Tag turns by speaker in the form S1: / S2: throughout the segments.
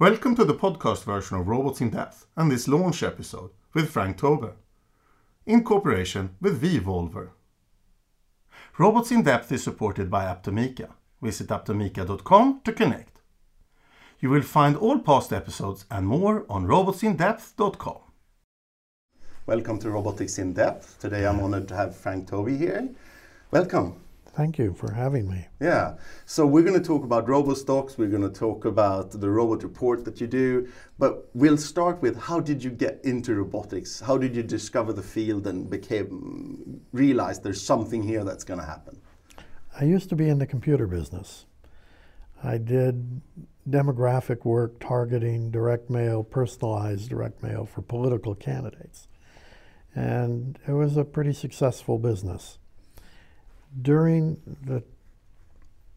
S1: Welcome to the podcast version of Robots in Depth and this launch episode with Frank Tobe, in cooperation with Wevolver. Robots in Depth is supported by Aptomica. Visit aptomica.com to connect. You will find all past episodes and more on robotSinDepth.com. Welcome to Robotics in Depth. Today I'm honored to have Frank Tobe here. Welcome.
S2: Thank you for having me.
S1: Yeah. So we're going to talk about RoboStocks. We're going to talk about the robot report that you do. But we'll start with how did you get into robotics? How did you discover the field and became realize there's something here that's going to happen?
S2: I used to be in the computer business. I did demographic work targeting direct mail, personalized direct mail for political candidates. And it was a pretty successful business during the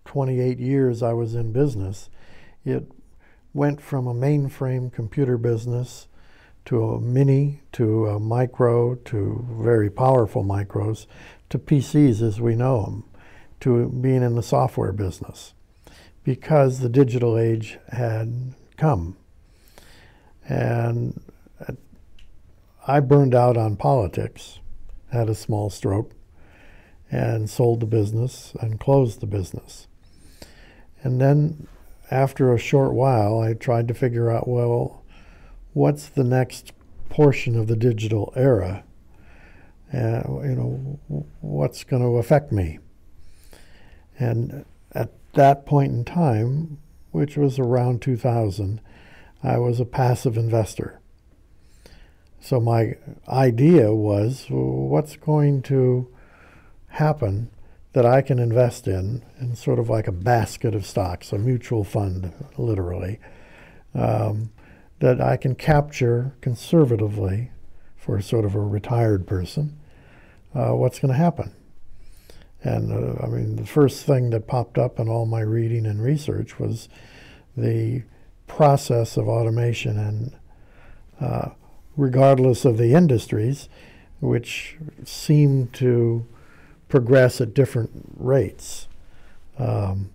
S2: 28 years I was in business, it went from a mainframe computer business to a mini to a micro to very powerful micros to PCs as we know them to being in the software business because the digital age had come. And I burned out on politics, had a small stroke, and sold the business and closed the business. And then after a short while, I tried to figure out well, what's the next portion of the digital era? Uh, you know, what's going to affect me? And at that point in time, which was around 2000, I was a passive investor. So my idea was what's going to happen that I can invest in, in sort of like a basket of stocks, a mutual fund, literally, um, that I can capture conservatively for sort of a retired person, uh, what's going to happen. And uh, I mean, the first thing that popped up in all my reading and research was the process of automation and uh, regardless of the industries, which seem to progress at different rates. Um,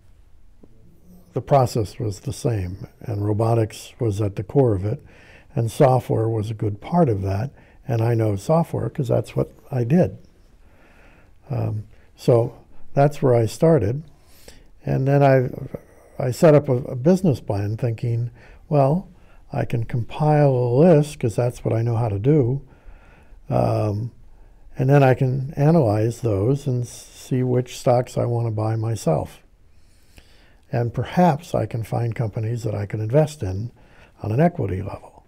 S2: the process was the same, and robotics was at the core of it, and software was a good part of that. And I know software because that's what I did. Um, so that's where I started, and then I I set up a, a business plan, thinking, well, I can compile a list because that's what I know how to do. Um, and then I can analyze those and see which stocks I want to buy myself. And perhaps I can find companies that I can invest in on an equity level.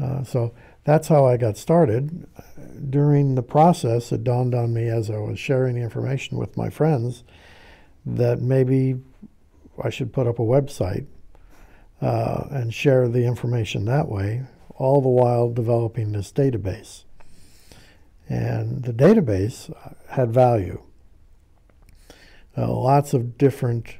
S2: Uh, so that's how I got started. During the process, it dawned on me as I was sharing the information with my friends that maybe I should put up a website uh, and share the information that way, all the while developing this database. And the database had value. Uh, lots of different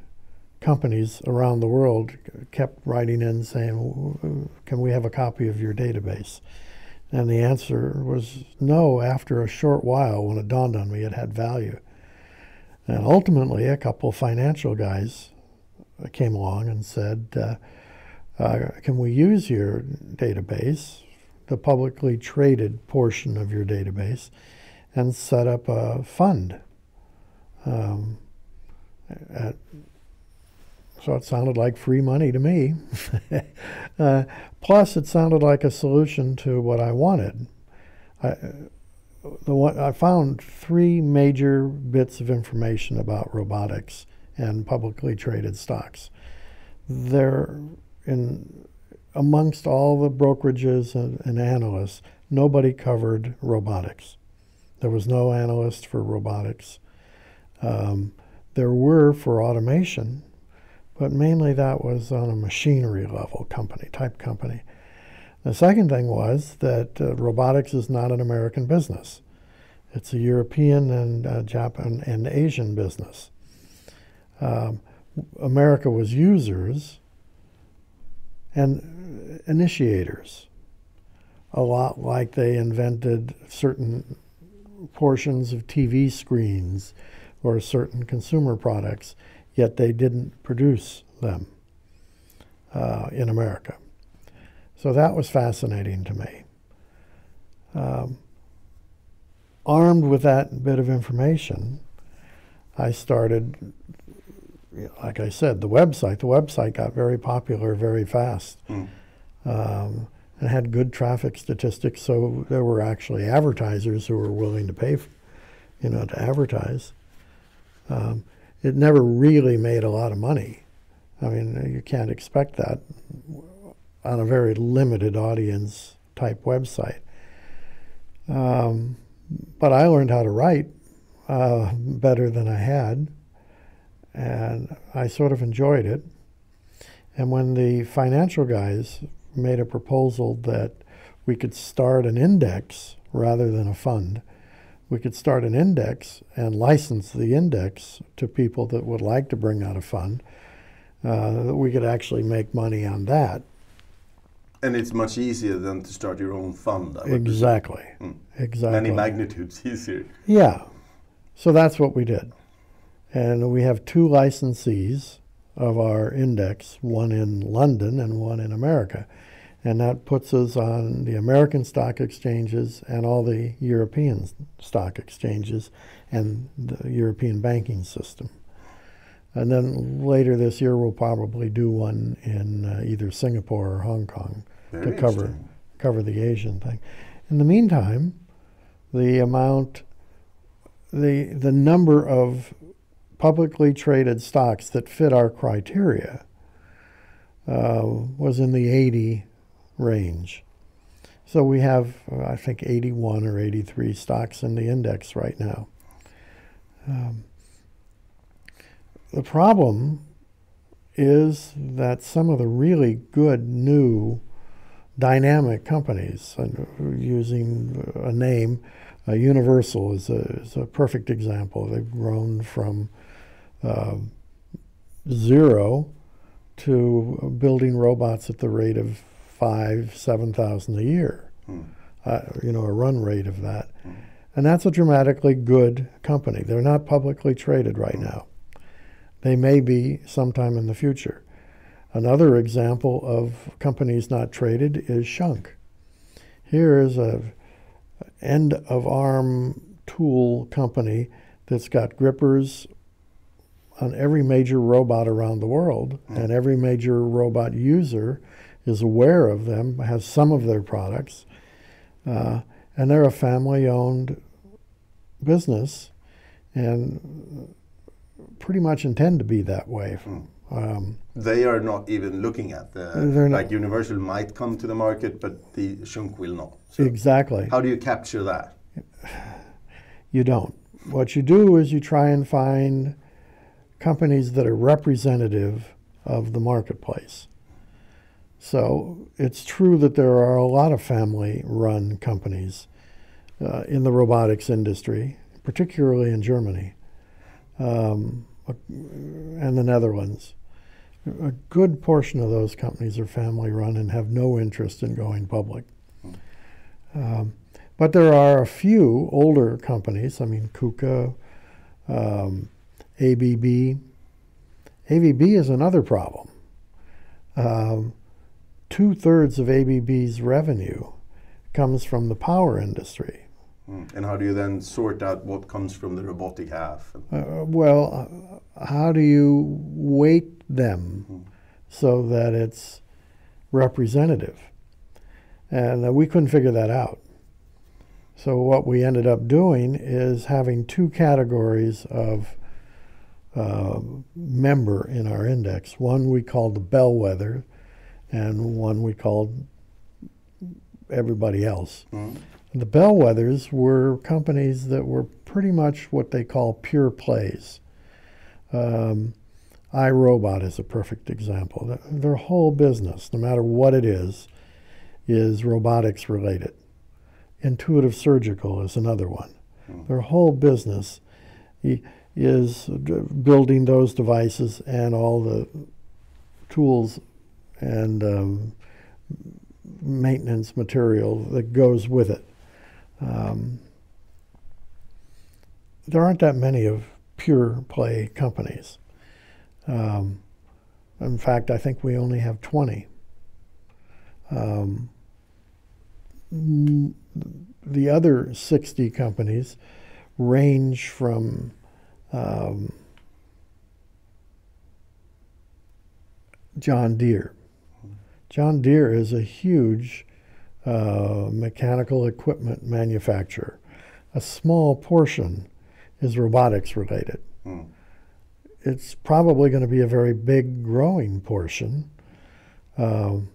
S2: companies around the world kept writing in saying, Can we have a copy of your database? And the answer was no after a short while when it dawned on me it had value. And ultimately, a couple of financial guys came along and said, uh, uh, Can we use your database the publicly traded portion of your database and set up a fund. Um, at, so it sounded like free money to me. uh, plus, it sounded like a solution to what I wanted. I, the one, I found three major bits of information about robotics and publicly traded stocks. They're in amongst all the brokerages and, and, analysts, nobody covered robotics. There was no analyst for robotics. Um, there were for automation, but mainly that was on a machinery level company, type company. The second thing was that uh, robotics is not an American business. It's a European and uh, Japan and Asian business. Um, America was users, and initiators, a lot like they invented certain portions of TV screens or certain consumer products, yet they didn't produce them. uh, in America. So that was fascinating to me. Um, armed with that bit of information, I started, like I said, the website. The website got very popular very fast.
S1: Mm.
S2: Um, and had good traffic statistics, so there were actually advertisers who were willing to pay, f you know, to advertise. Um, it never really made a lot of money. I mean, you can't expect that on a very limited audience type website. Um, but I learned how to write uh, better than I had, and I sort of enjoyed it. And when the financial guys made a proposal that we could start an index rather than a fund, we could start an index and license the index to people that would like to bring out a fund. Uh, we could actually make money on that.
S1: And it's much easier than to start your own fund.
S2: Exactly. Mm. Exactly.
S1: Many magnitudes easier.
S2: Yeah. So that's what we did. And we have two licensees of our index, one in London and one in America. And that puts us on the American stock exchanges and all the European stock exchanges and the European banking system. And then later this year, we'll probably do one in uh, either Singapore or Hong Kong
S1: Very
S2: to cover cover the Asian thing. In the meantime, the amount, the the number of publicly traded stocks that fit our criteria uh, was in the 80 range. So we have, uh, I think, 81 or 83 stocks in the index right now. Um, the problem is that some of the really good new dynamic companies, using a name, uh, Universal is a, is a perfect example. They've grown from uh, zero to building robots at the rate of five, seven thousand a year. Hmm. Uh, you know, a run rate of that. Hmm. And that's a dramatically good company. They're not publicly traded right hmm. now. They may be sometime in the future. Another example of companies not traded is Schunk. Here is a end of arm tool company that's got grippers on every major robot around the world, mm. and every major robot user is aware of them, has some of their products, uh, and they're a family owned business and pretty much intend to be that way. Mm.
S1: Um, they are not even looking at the like Universal might come to the market, but the Schunk will not.
S2: So exactly.
S1: How do you capture that?
S2: You don't. What you do is you try and find companies that are representative of the marketplace. So it's true that there are a lot of family run companies uh, in the robotics industry, particularly in Germany um, and the Netherlands. A good portion of those companies are family run and have no interest in going public. Um, but there are a few older companies, I mean, KUKA, um, ABB. ABB is another problem. Um, two thirds of ABB's revenue comes from the power industry.
S1: Hmm. And how do you then sort out what comes from the robotic half?
S2: Uh, well, uh, how do you weight them mm. so that it's representative? And uh, we couldn't figure that out. So what we ended up doing is having two categories of uh, member in our index. One we called the bellwether, and one we called everybody else. Mm. The bellwethers were companies that were pretty much what they call pure plays. Um, iRobot is a perfect example. Their whole business, no matter what it is, is robotics related. Intuitive Surgical is another one. Mm. Their whole business is building those devices and all the tools and um, maintenance material that goes with it. Um, there aren't that many of pure play companies. Um, In fact, I think we only have 20. Um, the other 60 companies range from um, John Deere. John Deere is a huge uh, mechanical equipment manufacturer. A small portion is robotics related. Mm. It's probably going to be a very big growing portion, um,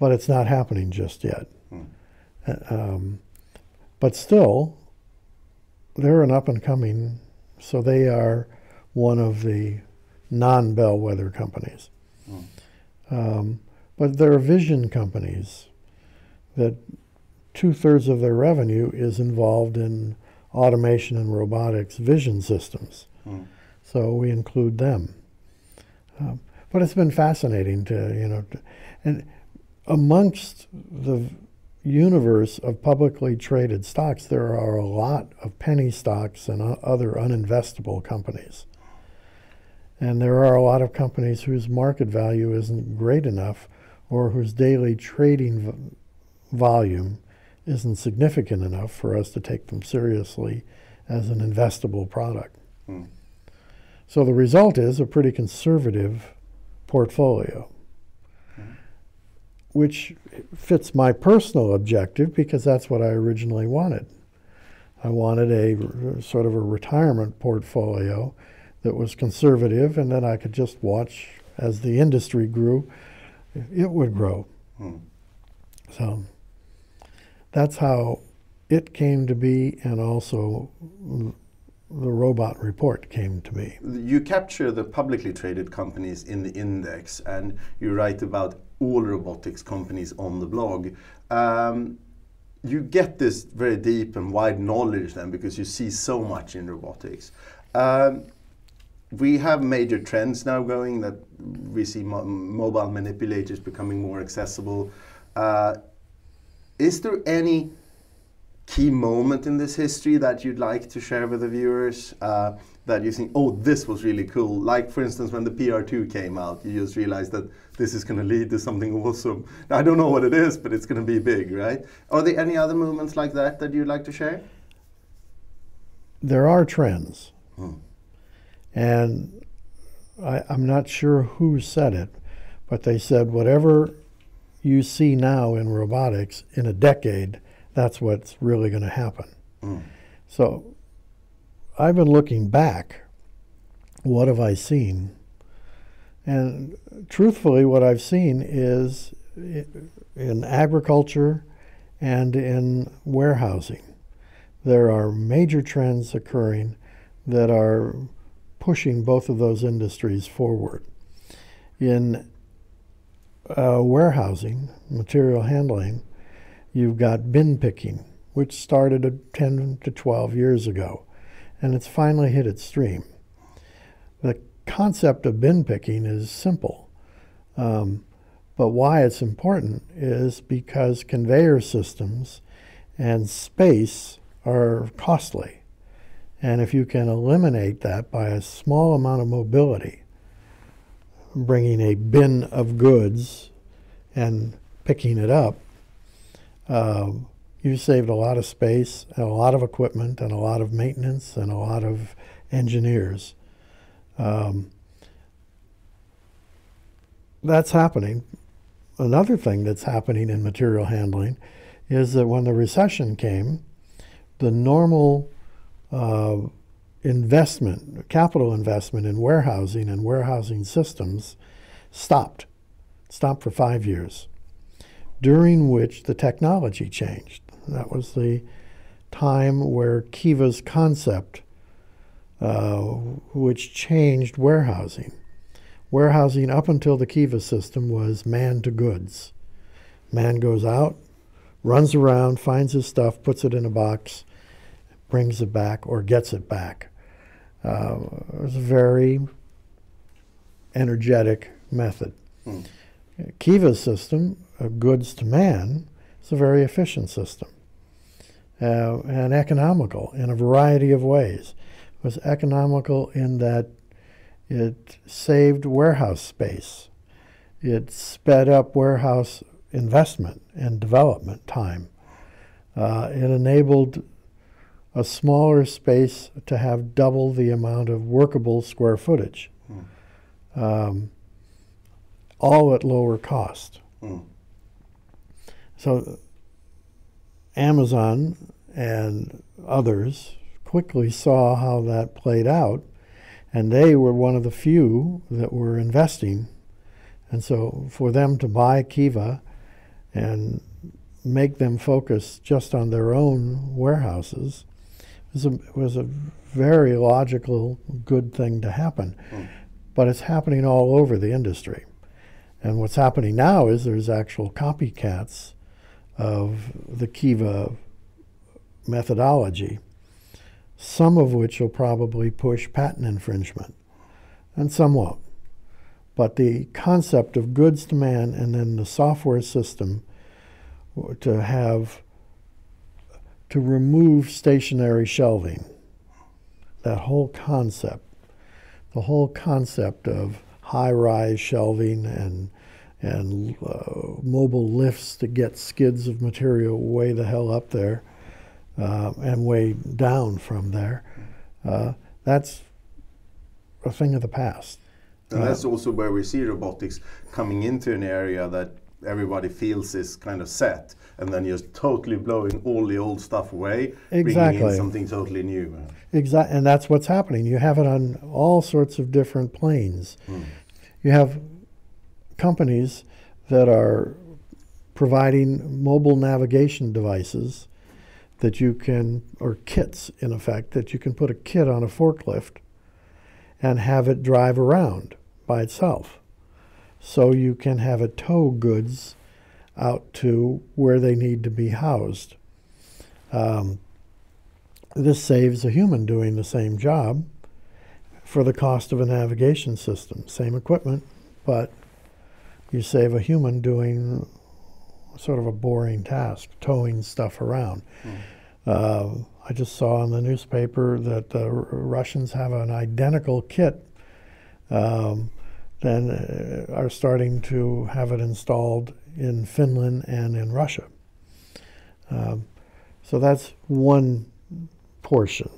S2: but it's not happening just yet. Mm. Um, but still, they're an up and coming, so they are one of the non bellwether companies. Mm. Um, but there are vision companies that two thirds of their revenue is involved in automation and robotics vision systems. Mm. So we include them. Um, but it's been fascinating to, you know, to, and amongst the universe of publicly traded stocks, there are a lot of penny stocks and other uninvestable companies. And there are a lot of companies whose market value isn't great enough or whose daily trading v- volume isn't significant enough for us to take them seriously as an investable product. Hmm. So the result is a pretty conservative portfolio. Which fits my personal objective because that's what I originally wanted. I wanted a sort of a retirement portfolio that was conservative and then I could just watch as the industry grew, it would grow. Hmm. So that's how it came to be, and also the robot report came to be.
S3: You capture the publicly traded companies in the index, and you write about all robotics companies on the blog. Um, you get this very deep and wide knowledge then because you see so much in robotics. Um, we have major trends now going that we see mo mobile manipulators becoming more accessible. Uh, is there any key moment in this history that you'd like to share with the viewers uh, that you think, oh, this was really cool? Like, for instance, when the PR2 came out, you just realized that this is going to lead to something awesome. I don't know what it is, but it's going to be big, right? Are there any other moments like that that you'd like to share?
S2: There are trends. Hmm. And I, I'm not sure who said it, but they said whatever you see now in robotics in a decade, that's what's really going to happen. Mm. So I've been looking back. What have I seen? And truthfully, what I've seen is in agriculture and in warehousing. There are major trends occurring that are pushing both of those industries forward. In uh, warehousing, material handling, you've got bin picking, which started 10 to 12 years ago, and it's finally hit its stream. The concept of bin picking is simple, um, but why it's important is because conveyor systems and space are costly. And if you can eliminate that by a small amount of mobility, bringing a bin of goods and picking it up, um, you saved a lot of space a lot of equipment and a lot of maintenance and a lot of engineers. Um, that's happening. Another thing that's happening in material handling is that when the recession came, the normal uh, investment, capital investment in warehousing and warehousing systems stopped, stopped for five years, during which the technology changed. That was the time where Kiva's concept, uh, which changed warehousing. Warehousing up until the Kiva system was man to goods. Man goes out, runs around, finds his stuff, puts it in a box, brings it back or gets it back. Uh, it was a very energetic method. Mm. Kiva's system, of goods to man, is a very efficient system uh, and economical in a variety of ways. It was economical in that It saved warehouse space. It sped up warehouse investment and development time. Uh, it enabled a smaller space to have double the amount of workable square footage, um, all at lower cost.
S3: Mm.
S2: So Amazon and others quickly saw how that played out, and they were one of the few that were investing. And so for them to buy Kiva and make them focus just on their own warehouses was a, was a very logical, good thing to happen.
S3: Mm.
S2: But it's happening all over the industry. And what's happening now is there's actual copycats of the Kiva methodology, some of which will probably push patent infringement, and some won't. But the concept of goods to man and then the software system to have to remove stationary shelving, that whole concept, the whole concept of high-rise shelving and and uh, mobile lifts to get skids of material way the hell up there uh, and way down from there. Uh, that's a thing of the past.
S3: And that's also where we see robotics coming into an area that everybody feels is kind of set, and then just totally blowing all the old stuff away, bringing
S2: Exactly.
S3: in something totally new.
S2: Exactly, and that's what's happening. You have it on all sorts of different planes. You have companies that are providing mobile navigation devices that you can, or kits in effect, that you can put a kit on a forklift and have it drive around by itself. So you can have it tow goods out to where they need to be housed. Um, this saves a human doing the same job for the cost of a navigation system. Same equipment, but you save a human doing sort of a boring task, towing stuff around. Uh, I just saw in the newspaper that the Russians have an identical kit, um, and uh, are starting to have it installed in Finland and in Russia. Um, so that's one portion.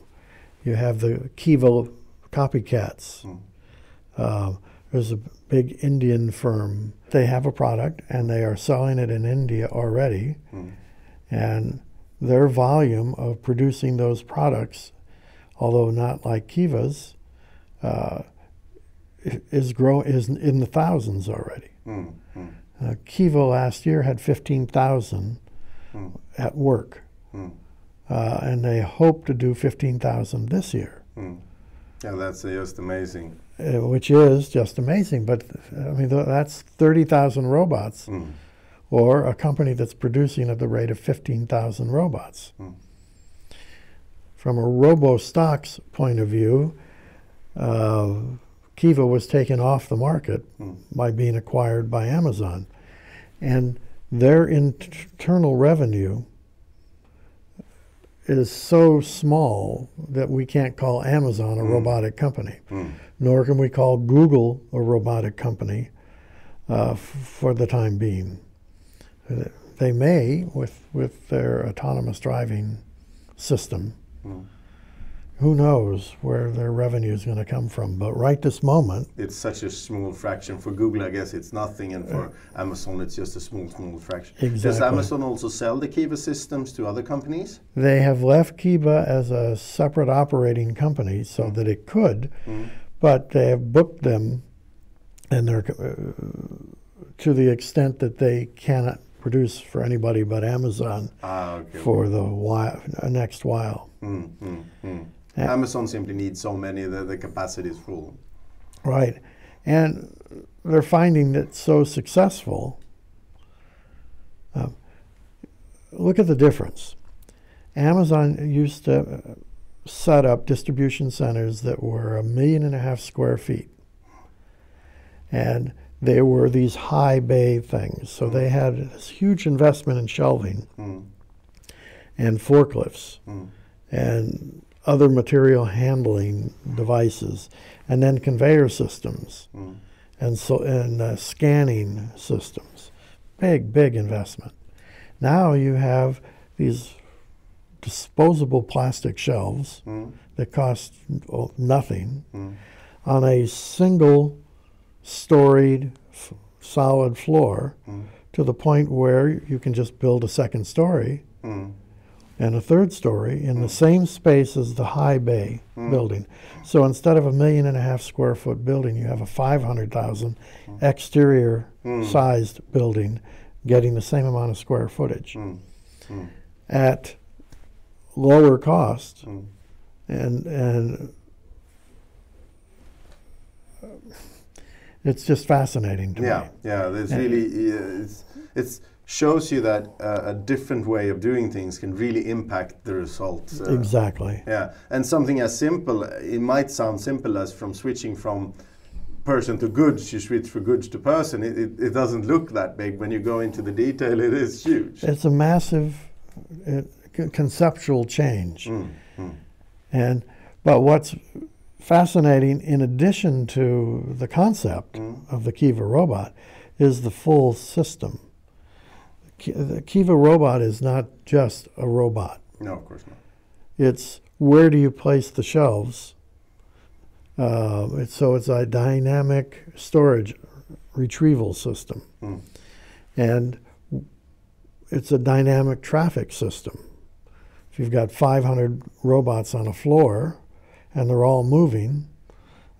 S2: You have the Kiva copycats. Um, there's a big Indian firm. They have a product and they are selling it in India already. And their volume of producing those products, although not like Kiva's, uh, is grow is in the thousands already.
S3: Mm, mm,
S2: Uh, Kiva last year had 15,000
S3: Mm.
S2: at work,
S3: mm,
S2: uh, and they hope to do 15,000 this year,
S3: mm. Yeah, that's just amazing.
S2: Uh, which is just amazing. But I mean, th- that's 30,000 robots,
S3: Mm.
S2: or a company that's producing at the rate of 15,000 robots.
S3: Mm.
S2: From a robo stocks point of view, uh, Kiva was taken off the market
S3: Mm.
S2: by being acquired by Amazon. And their internal revenue is so small that we can't call Amazon a robotic company,
S3: Mm.
S2: nor can we call Google a robotic company uh, f- for the time being. They may with, with their autonomous driving system.
S3: Mm.
S2: Who knows where their revenue is going to come from? But right this moment,
S3: It's such a small fraction. For Google, I guess it's nothing, and for Amazon, it's just a small, small fraction. Does Amazon also sell the Kiva systems to other companies?
S2: They have left Kiva as a separate operating company so that it could,
S3: Mm.
S2: but they have booked them, and they're uh, to the extent that they cannot produce for anybody but Amazon
S3: Ah, okay.
S2: for the while, uh, next while.
S3: Mm, mm, mm.
S2: Yeah.
S3: Amazon simply needs so many that the capacity is full.
S2: Right, and they're finding that so successful. Um, look at the difference. Amazon used to set up distribution centers that were a million and a half square feet. And they were these high bay things. So they had this huge investment in shelving
S3: Mm,
S2: and forklifts
S3: mm,
S2: and other material handling devices, and then conveyor systems,
S3: Mm.
S2: and so and uh, scanning systems. Big, big investment. Now you have these disposable plastic shelves
S3: Mm.
S2: that cost nothing
S3: Mm.
S2: on a single storied f- solid floor
S3: Mm.
S2: to the point where you can just build a second story
S3: Mm.
S2: And a third story in the same space as the high bay building. So instead of a million and a half square foot building, you have a 500,000 exterior sized building getting the same amount of square footage
S3: Mm. Mm.
S2: at lower cost
S3: Mm.
S2: and and it's just fascinating to
S3: Yeah,
S2: me.
S3: yeah. There's
S2: And-
S3: really uh, it's it's shows you that uh, a different way of doing things can really impact the results. uh,
S2: Exactly.
S3: Yeah, and something as simple, it might sound simple as from switching from person to goods, you switch from goods to person. It, it, it doesn't look that big. When you go into the detail, it is huge.
S2: It's a massive uh, conceptual change.
S3: Mm, mm,
S2: And but what's fascinating, in addition to the concept
S3: mm,
S2: of the Kiva robot, is the full system. The Kiva robot is not just a robot.
S3: no, of course not.
S2: It's where do you place the shelves? Uh, it's, so it's a dynamic storage retrieval system,
S3: Mm.
S2: and it's a dynamic traffic system. If you've got 500 robots on a floor, and they're all moving,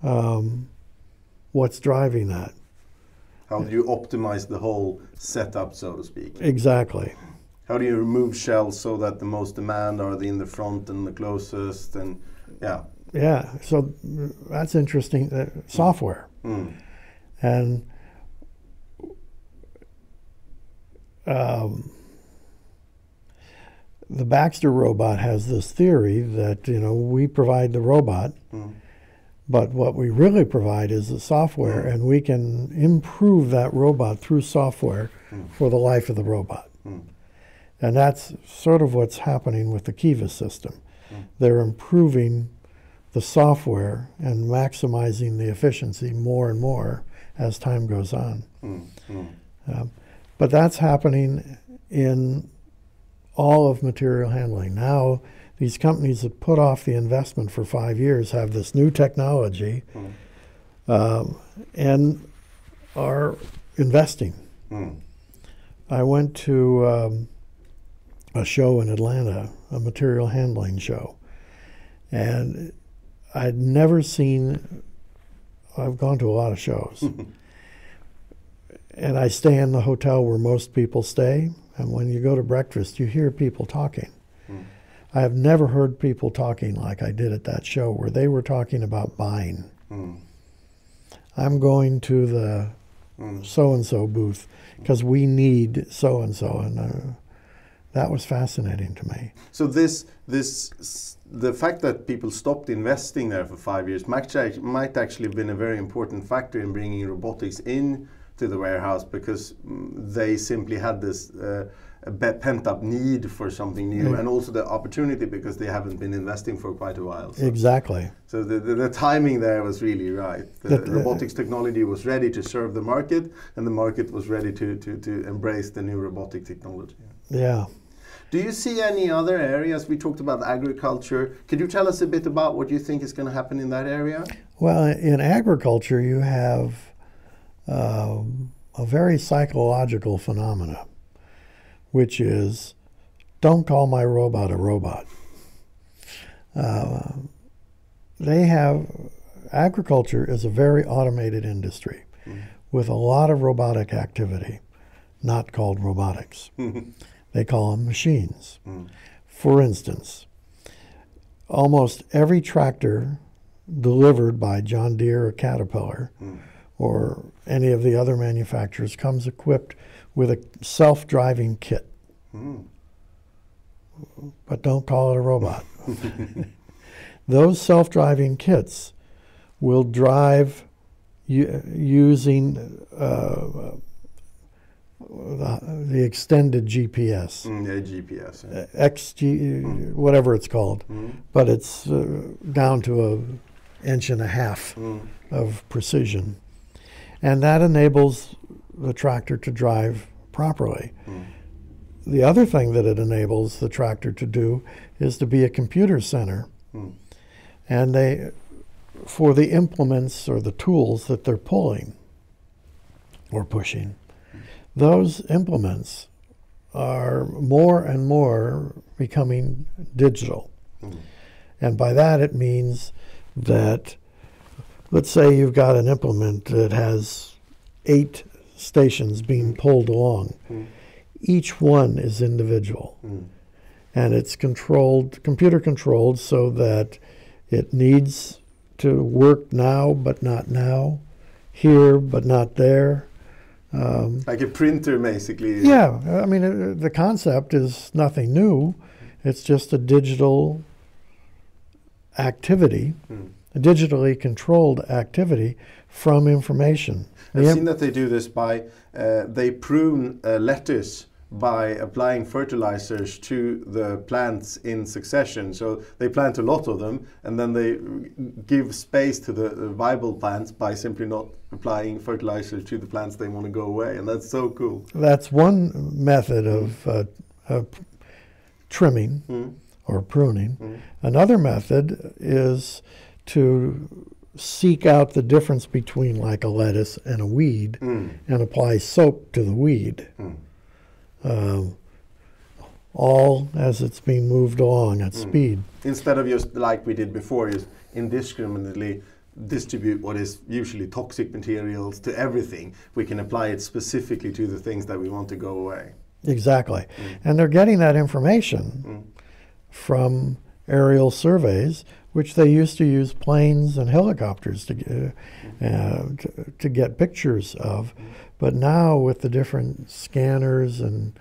S2: um, what's driving that?
S3: How do you optimize the whole setup, so to speak?
S2: Exactly.
S3: How do you remove shells so that the most demand are the in the front and the closest? And yeah,
S2: Yeah. So that's interesting. Uh, software.
S3: mm,
S2: And um, the Baxter robot has this theory that you know we provide the robot,
S3: mm,
S2: but what we really provide is the software,
S3: Mm.
S2: and we can improve that robot through software
S3: Mm.
S2: for the life of the robot.
S3: mm,
S2: And that's sort of what's happening with the Kiva system.
S3: Mm.
S2: They're improving the software and maximizing the efficiency more and more as time goes on.
S3: mm, mm.
S2: Um, but that's happening in all of material handling. Now, these companies that put off the investment for five years have this new technology
S3: Mm.
S2: um, and are investing.
S3: Mm.
S2: I went to um, a show in Atlanta, a material handling show, and I'd never seen. I've gone to a lot of shows, and I stay in the hotel where most people stay. And when you go to breakfast, you hear people talking.
S3: Mm.
S2: I have never heard people talking like I did at that show, where they were talking about buying.
S3: Mm.
S2: I'm going to the so and so booth because we need so and so, and uh, that was fascinating to me.
S3: So this this the fact that people stopped investing there for five years might might actually have been a very important factor in bringing robotics in to the warehouse because mm, they simply had this uh, pent up need for something new
S2: Yeah.
S3: and also the opportunity because they haven't been investing for quite a while. So,
S2: Exactly.
S3: so the, the, the timing there was really right. The
S2: That, uh,
S3: robotics technology was ready to serve the market and the market was ready to, to, to embrace the new robotic technology.
S2: Yeah.
S3: Do you see any other areas? We talked about agriculture. Could you tell us a bit about what you think is going to happen in that area?
S2: Well, in agriculture, you have a very psychological phenomena, which is don't call my robot a robot. Uh, they have agriculture is a very automated industry with a lot of robotic activity, not called robotics. they call them machines.
S3: Mm.
S2: For instance, almost every tractor delivered by John Deere or Caterpillar
S3: Mm.
S2: Or any of the other manufacturers comes equipped with a self driving kit.
S3: Mm.
S2: But don't call it a robot. Those self driving kits will drive u- using uh, the, the extended GPS,
S3: Mm, yeah, GPS. yeah.
S2: uh, XG, whatever it's called,
S3: Mm,
S2: but it's uh, down to a inch and a half
S3: mm,
S2: of precision, and that enables the tractor to drive properly.
S3: mm,
S2: The other thing that it enables the tractor to do is to be a computer center,
S3: mm,
S2: and they, for the implements or the tools that they're pulling or pushing, those implements are more and more becoming digital.
S3: mm,
S2: And by that it means that, let's say you've got an implement that has eight stations being pulled along.
S3: Mm.
S2: Each one is individual
S3: mm,
S2: and it's controlled, computer controlled, so that it needs to work now but not now, here but not there. Um,
S3: Like a printer, basically.
S2: yeah, I mean, uh, the concept is nothing new. It's just a digital activity,
S3: Mm.
S2: A digitally controlled activity from information.
S3: I've
S2: The
S3: seen that they do this by uh, they prune uh, lettuce by applying fertilizers to the plants in succession. So they plant a lot of them, and then they give space to the viable plants by simply not applying fertilizers to the plants they want to go away, and that's so cool.
S2: That's one method of, uh, of trimming
S3: Mm.
S2: or pruning.
S3: Mm.
S2: Another method is to seek out the difference between like a lettuce and a weed
S3: Mm.
S2: and apply soap to the weed.
S3: Mm.
S2: Um, all as it's being moved along at
S3: Mm.
S2: speed.
S3: Instead of just like we did before, just indiscriminately distribute what is usually toxic materials to everything, we can apply it specifically to the things that we want to go away.
S2: Exactly. And they're getting that information
S3: Mm.
S2: from aerial surveys, which they used to use planes and helicopters to, get- uh, to, to get pictures of. But now with the different scanners and,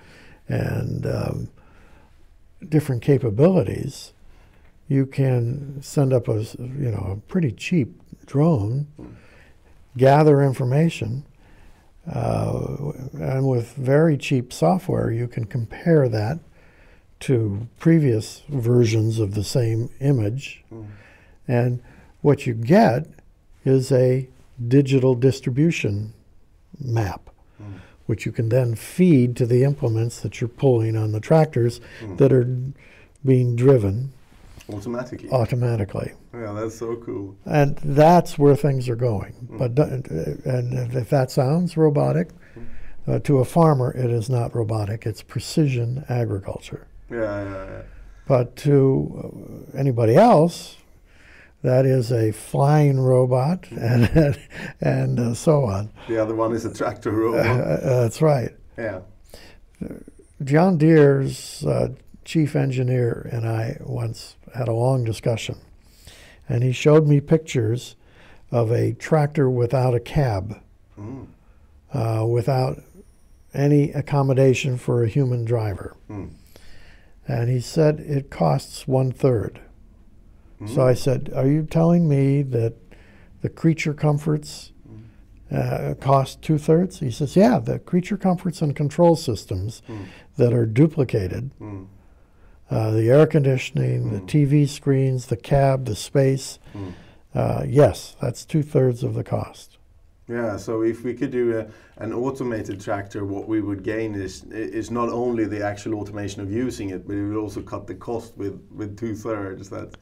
S2: and um, different capabilities, you can send up a, you know, a pretty cheap drone, gather information, uh, and with very cheap software, you can compare that to previous versions of the same image. Mm-hmm. And what you get is a digital distribution map, mm-hmm. which you can then feed to the implements that you're pulling on the tractors mm-hmm. that are being driven
S3: Automatically.
S2: automatically.
S3: Yeah, that's so cool.
S2: And that's where things are going. But and if that sounds robotic, uh, to a farmer, it is not robotic. It's precision agriculture.
S3: Yeah, yeah, yeah.
S2: But to uh, anybody else, that is a flying robot, and and uh, so on.
S3: The other one is a tractor
S2: Uh,
S3: robot.
S2: uh, that's right.
S3: yeah.
S2: John Deere's uh, chief engineer and I once had a long discussion, and he showed me pictures of a tractor without a cab,
S3: Mm.
S2: uh, without any accommodation for a human driver.
S3: Mm.
S2: And he said it costs one third. So I said, Are you telling me that the creature comforts uh, cost two thirds? He says, Yeah, the creature comforts and control systems that are duplicated
S3: Mm.
S2: uh, the air conditioning, the TV screens, the cab, the space.
S3: Mm.
S2: Uh, yes, that's two thirds of the cost.
S3: Yeah, so if we could do a, an automated tractor, what we would gain is is not only the actual automation of using it, but it would also cut the cost with, with two thirds. That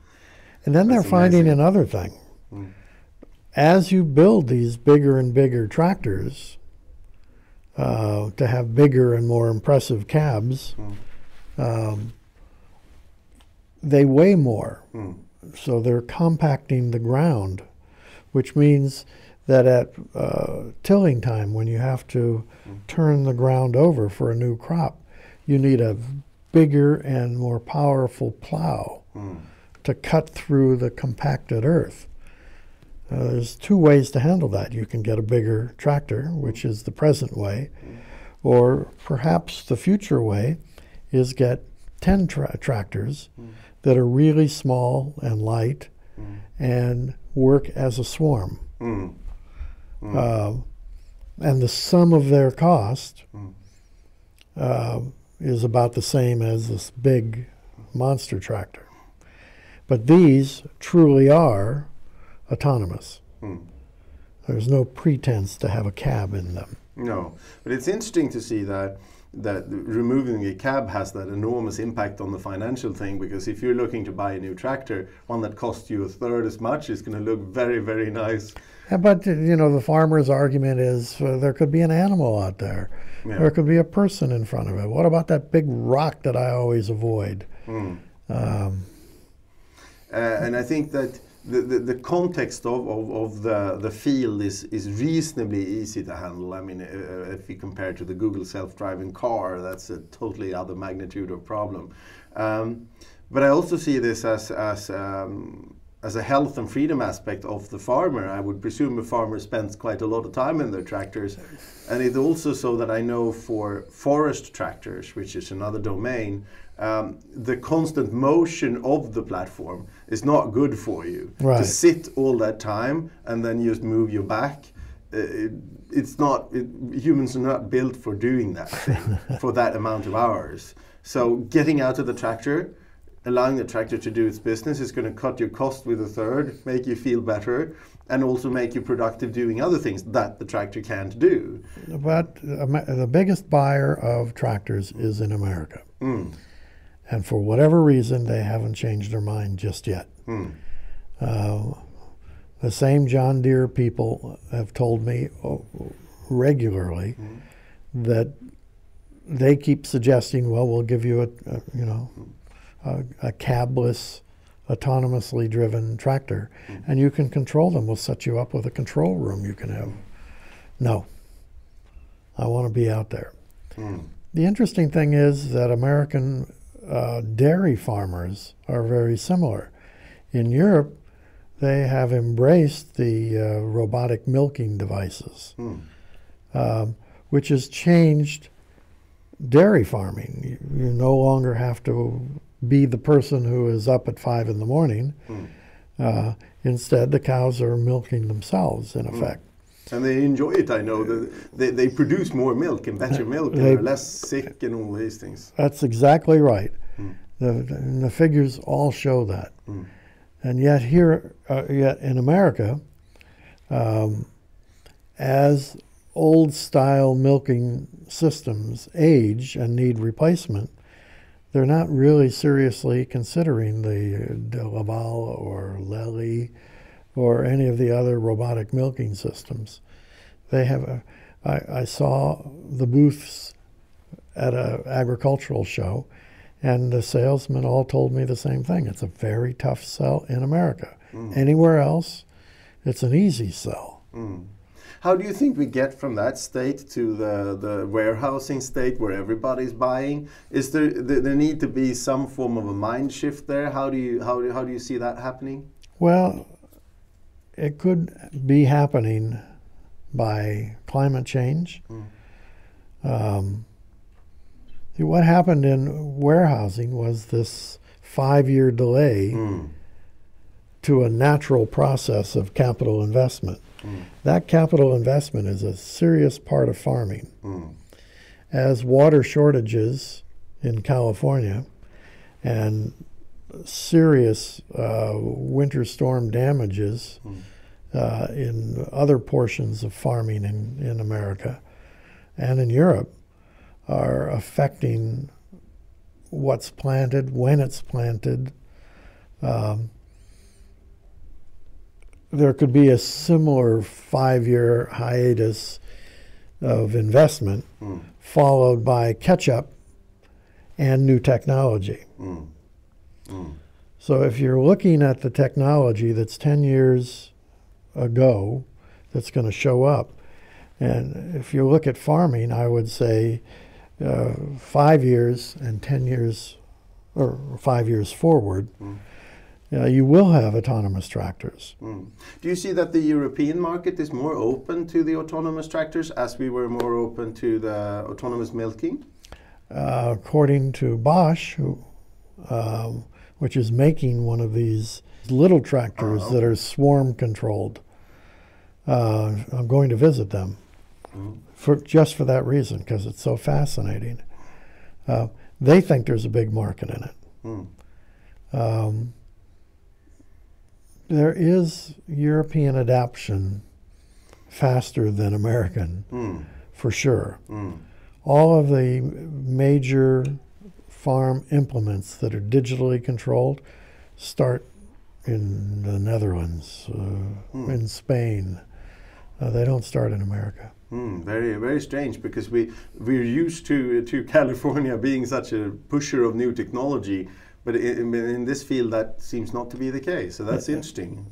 S2: And then they're
S3: That's
S2: finding another thing.
S3: Mm.
S2: As you build these bigger and bigger tractors uh, to have bigger and more impressive cabs, um, they weigh more.
S3: Mm.
S2: So they're compacting the ground, which means that at uh, tilling time, when you have to turn the ground over for a new crop, you need a bigger and more powerful plow
S3: Mm.
S2: to cut through the compacted earth. Uh, there's two ways to handle that. You can get a bigger tractor, which is the present way, or perhaps the future way is get 10 tra- tractors that are really small and light and work as a swarm.
S3: Mm.
S2: Uh, and the sum of their cost
S3: Mm.
S2: uh, is about the same as this big monster tractor. But these truly are autonomous.
S3: Hmm.
S2: There's no pretense to have a cab in them.
S3: No, but it's interesting to see that that removing a cab has that enormous impact on the financial thing because if you're looking to buy a new tractor, one that costs you a third as much is going to look very, very nice.
S2: But you know, the farmer's argument is uh, there could be an animal out there.
S3: Yeah.
S2: There could be a person in front of it. What about that big rock that I always avoid?
S3: Mm.
S2: Um,
S3: Uh, and I think that the, the, the context of, of, of the, the field is, is reasonably easy to handle. I mean, uh, if you compare it to the Google self-driving car, that's a totally other magnitude of problem. Um, but I also see this as, as, um, as a health and freedom aspect of the farmer. I would presume a farmer spends quite a lot of time in their tractors. And it's also so that I know for forest tractors, which is another domain, um, the constant motion of the platform is not good for you.
S2: Right.
S3: To sit all that time and then just move your back, uh, it, it's not. It, humans are not built for doing that thing for that amount of hours. So getting out of the tractor, allowing the tractor to do its business is going to cut your cost with a third, make you feel better, and also make you productive doing other things that the tractor can't do.
S2: but the biggest buyer of tractors is in America.
S3: Mm.
S2: And for whatever reason, they haven't changed their mind just yet.
S3: Mm.
S2: Uh, the same John Deere people have told me oh, regularly that they keep suggesting, well, we'll give you a, a you know a, a cabless, autonomously driven tractor, and you can control them. We'll set you up with a control room you can have. No, I want to be out there.
S3: Mm.
S2: The interesting thing is that American uh, dairy farmers are very similar. In Europe, they have embraced the uh, robotic milking devices,
S3: Mm.
S2: um, which has changed dairy farming. You, you no longer have to be the person who is up at five in the morning.
S3: Mm.
S2: Uh, instead, the cows are milking themselves, in effect.
S3: And they enjoy it, I know. The- They, they produce more milk and better milk, and
S2: They-
S3: they're less sick and all these things.
S2: That's exactly right.
S3: Mm.
S2: The, the figures all show that.
S3: Mm.
S2: And yet here, uh, yet in America, um, as old style milking systems age and need replacement, they're not really seriously considering the DeLaval or Lely or any of the other robotic milking systems. They have a, I, I saw the booths at an agricultural show, and the salesmen all told me the same thing. It's a very tough sell in America. Anywhere else, it's an easy sell.
S3: Mm. How do you think we get from that state to the, the warehousing state where everybody's buying? Is there, there there need to be some form of a mind shift there? How do you how do, how do you see that happening?
S2: Well, it could be happening by climate change. Um, what happened in warehousing was this five year delay
S3: Mm.
S2: To a natural process of capital investment. That capital investment is a serious part of farming.
S3: Mm.
S2: As water shortages in California and serious uh, winter storm damages uh, in other portions of farming in, in America and in Europe are affecting what's planted, when it's planted. Um, there could be a similar five year hiatus of investment
S3: Mm.
S2: followed by catch up and new technology.
S3: Mm. Mm.
S2: So if you're looking at the technology that's 10 years ago that's going to show up, and if you look at farming, I would say uh, five years and 10 years, or five years forward, uh, you will have autonomous tractors.
S3: Mm. Do you see that the European market is more open to the autonomous tractors as we were more open to the autonomous milking?
S2: Uh, according to Bosch, who, um, which is making one of these little tractors
S3: Uh-huh.
S2: that are swarm controlled. Uh, I'm going to visit them for just for that reason because it's so fascinating. Uh, they think there's a big market in it.
S3: Mm.
S2: Um, there is European adoption faster than American,
S3: Mm.
S2: for sure.
S3: Mm.
S2: All of the major farm implements that are digitally controlled start in the Netherlands, uh,
S3: Hmm.
S2: in Spain. Uh, they don't start in America.
S3: Hmm, very, very strange because we we're used to to California being such a pusher of new technology, but in, in this field that seems not to be the case. So that's interesting.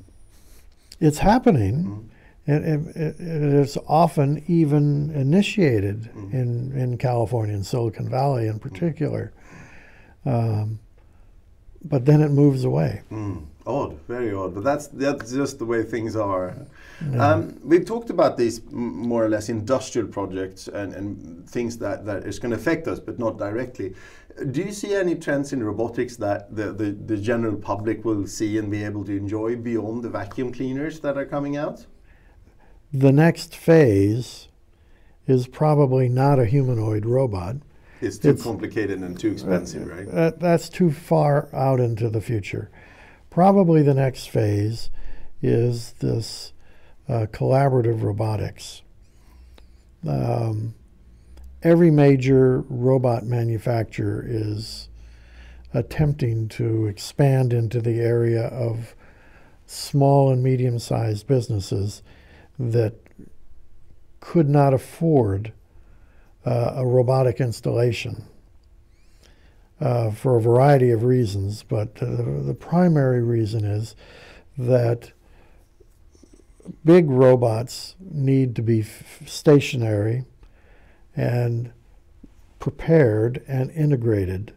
S2: It's happening.
S3: Mm.
S2: It, it, it it is often even initiated
S3: Mm.
S2: in, in California, in Silicon Valley in particular. Um, but then it moves away.
S3: Hmm, odd, very odd, but that's that's just the way things are.
S2: Yeah.
S3: Um, we've talked about these m- more or less industrial projects and, and things that, that is going to affect us, but not directly. Do you see any trends in robotics that the, the, the general public will see and be able to enjoy beyond the vacuum cleaners that are coming out?
S2: The next phase is probably not a humanoid robot.
S3: It's too
S2: It's-
S3: complicated and too expensive, right?
S2: That, that's too far out into the future. Probably the next phase is this uh, collaborative robotics. Um, every major robot manufacturer is attempting to expand into the area of small and medium sized businesses that could not afford uh, a robotic installation uh, for a variety of reasons, but uh, the primary reason is that big robots need to be stationary and prepared and integrated.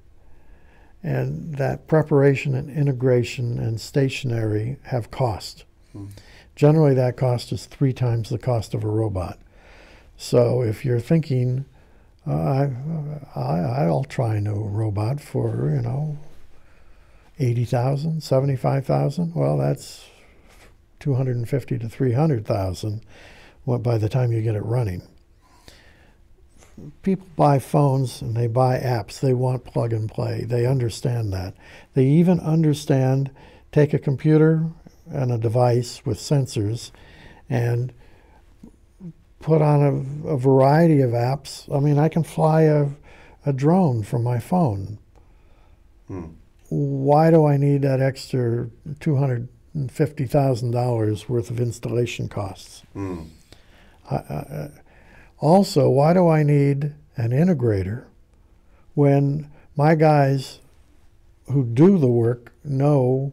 S2: And that preparation and integration and stationary have cost.
S3: Mm.
S2: Generally, that cost is three times the cost of a robot. So if you're thinking, uh, I, I, I'll try a new robot for, you know, 80,000, 75,000, well, that's 250 to 300,000 what- by the time you get it running. People buy phones and they buy apps. They want plug and play. They understand that. They even understand take a computer and a device with sensors and put on a, a variety of apps. I mean, I can fly a, a drone from my phone.
S3: Hmm.
S2: Why do I need that extra $250,000 worth of installation costs?
S3: Hmm.
S2: I, I, also, why do I need an integrator when my guys who do the work know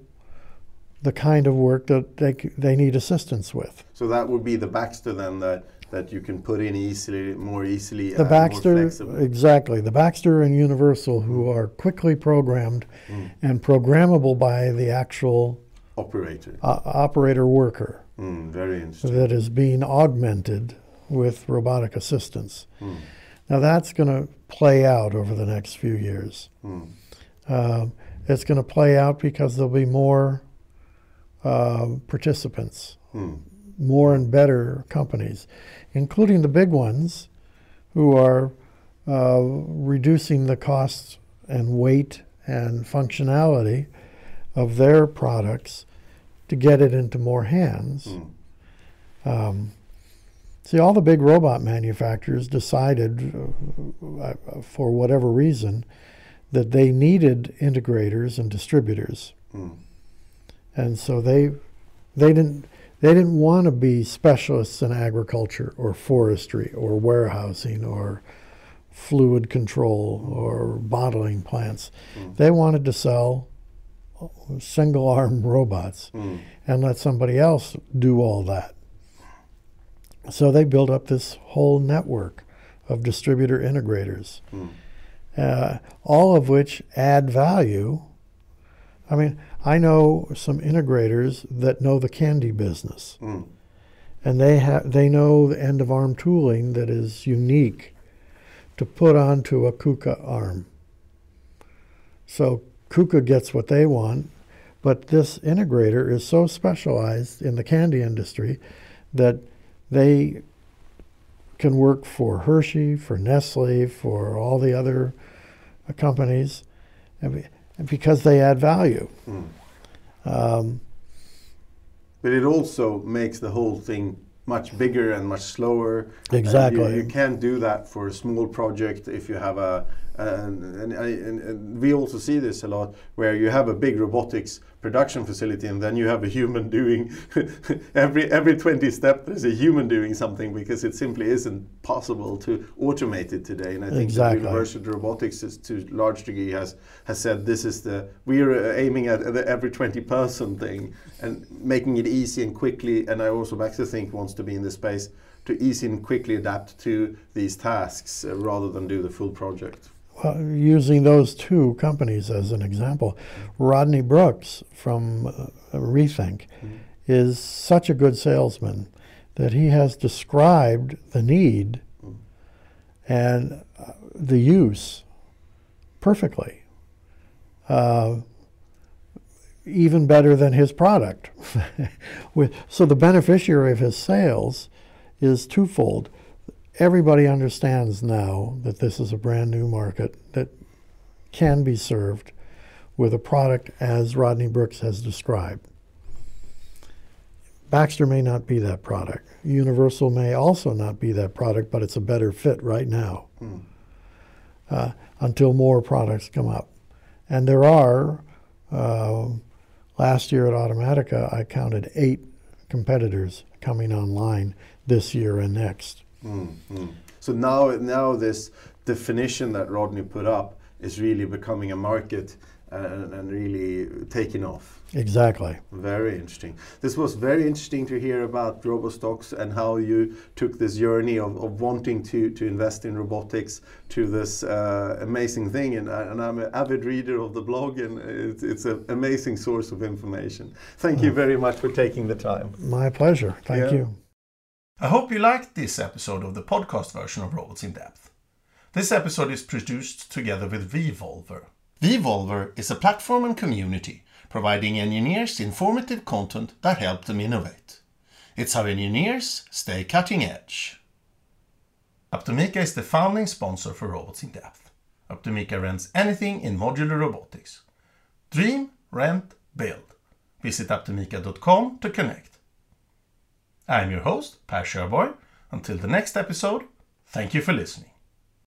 S2: the kind of work that they, they need assistance with?
S3: So that would be the Baxter then that, that you can put in easily, more easily.
S2: The
S3: and
S2: Baxter, exactly. The Baxter and Universal, who are quickly programmed
S3: Mm.
S2: and programmable by the actual
S3: operator.
S2: uh, operator worker
S3: Hmm, very interesting.
S2: that is being augmented with robotic assistance.
S3: Hmm.
S2: Now that's going to play out over the next few years.
S3: Hmm.
S2: Um, it's going to play out because there'll be more uh, participants,
S3: Hmm.
S2: more and better companies, including the big ones who are uh, reducing the costs and weight and functionality of their products to get it into more hands.
S3: Hmm.
S2: Um, see, all the big robot manufacturers decided, uh, uh, for whatever reason, that they needed integrators and distributors,
S3: Hmm.
S2: and so they they didn't they didn't want to be specialists in agriculture or forestry or warehousing or fluid control or bottling plants.
S3: Mm.
S2: They wanted to sell single arm robots
S3: Hmm.
S2: and let somebody else do all that. So they built up this whole network of distributor integrators,
S3: Hmm.
S2: uh, all of which add value. I mean, I know some integrators that know the candy business,
S3: Hmm.
S2: and they have they know the end of arm tooling that is unique to put onto a KUKA arm. So KUKA gets what they want, but this integrator is so specialized in the candy industry that they can work for Hershey, for Nestle, for all the other companies and because they add value. Mm. Um,
S3: but it also makes the whole thing much bigger and much slower.
S2: Exactly.
S3: You, you, can't do that for a small project if you have a and, and, and, and, we also see this a lot where you have a big robotics production facility and then you have a human doing every every 20 step there's a human doing something because it simply isn't possible to automate it today. And i think
S2: exactly.
S3: Universal Robots is to large degree has has said this is the we're aiming at the every 20 person thing and making it easy and quickly. And i also back to think wants to be in this space to easy and quickly adapt to these tasks uh, rather than do the full project
S2: uh, using those two companies as an example, Rodney Brooks from uh, Rethink mm-hmm. is such a good salesman that he has described the need mm-hmm. and uh, the use perfectly. Uh, even better than his product. so the beneficiary of his sales is twofold everybody understands now that this is a brand new market that can be served with a product as Rodney Brooks has described. Baxter may not be that product. Universal may also not be that product, but it's a better fit right now mm. uh, until more products come up. And there are, uh, last year at Automatica, I counted eight competitors coming online this year and next.
S3: Mm, mm. So now, now this definition that Rodney put up is really becoming a market and, and, really taking off.
S2: Exactly.
S3: Very interesting. This was very interesting to hear about Robo-Stox and how you took this journey of, of wanting to, to invest in robotics to this uh, amazing thing. And, and, I'm an avid reader of the blog, and it's, it's an amazing source of information. Thank you mm. very much for taking the time.
S2: My pleasure. Thank yeah. you.
S1: I hope you liked this episode of the podcast version of Robots in Depth. This episode is produced together with Wevolver. Wevolver is a platform and community providing engineers informative content that help them innovate. It's how engineers stay cutting edge. Aptomica is the founding sponsor for Robots in Depth. Aptomica rents anything in modular robotics. Dream, rent, build. Visit aptomica.com to connect. I'm your host, Per Sjöborg. Until the next episode, thank you for listening.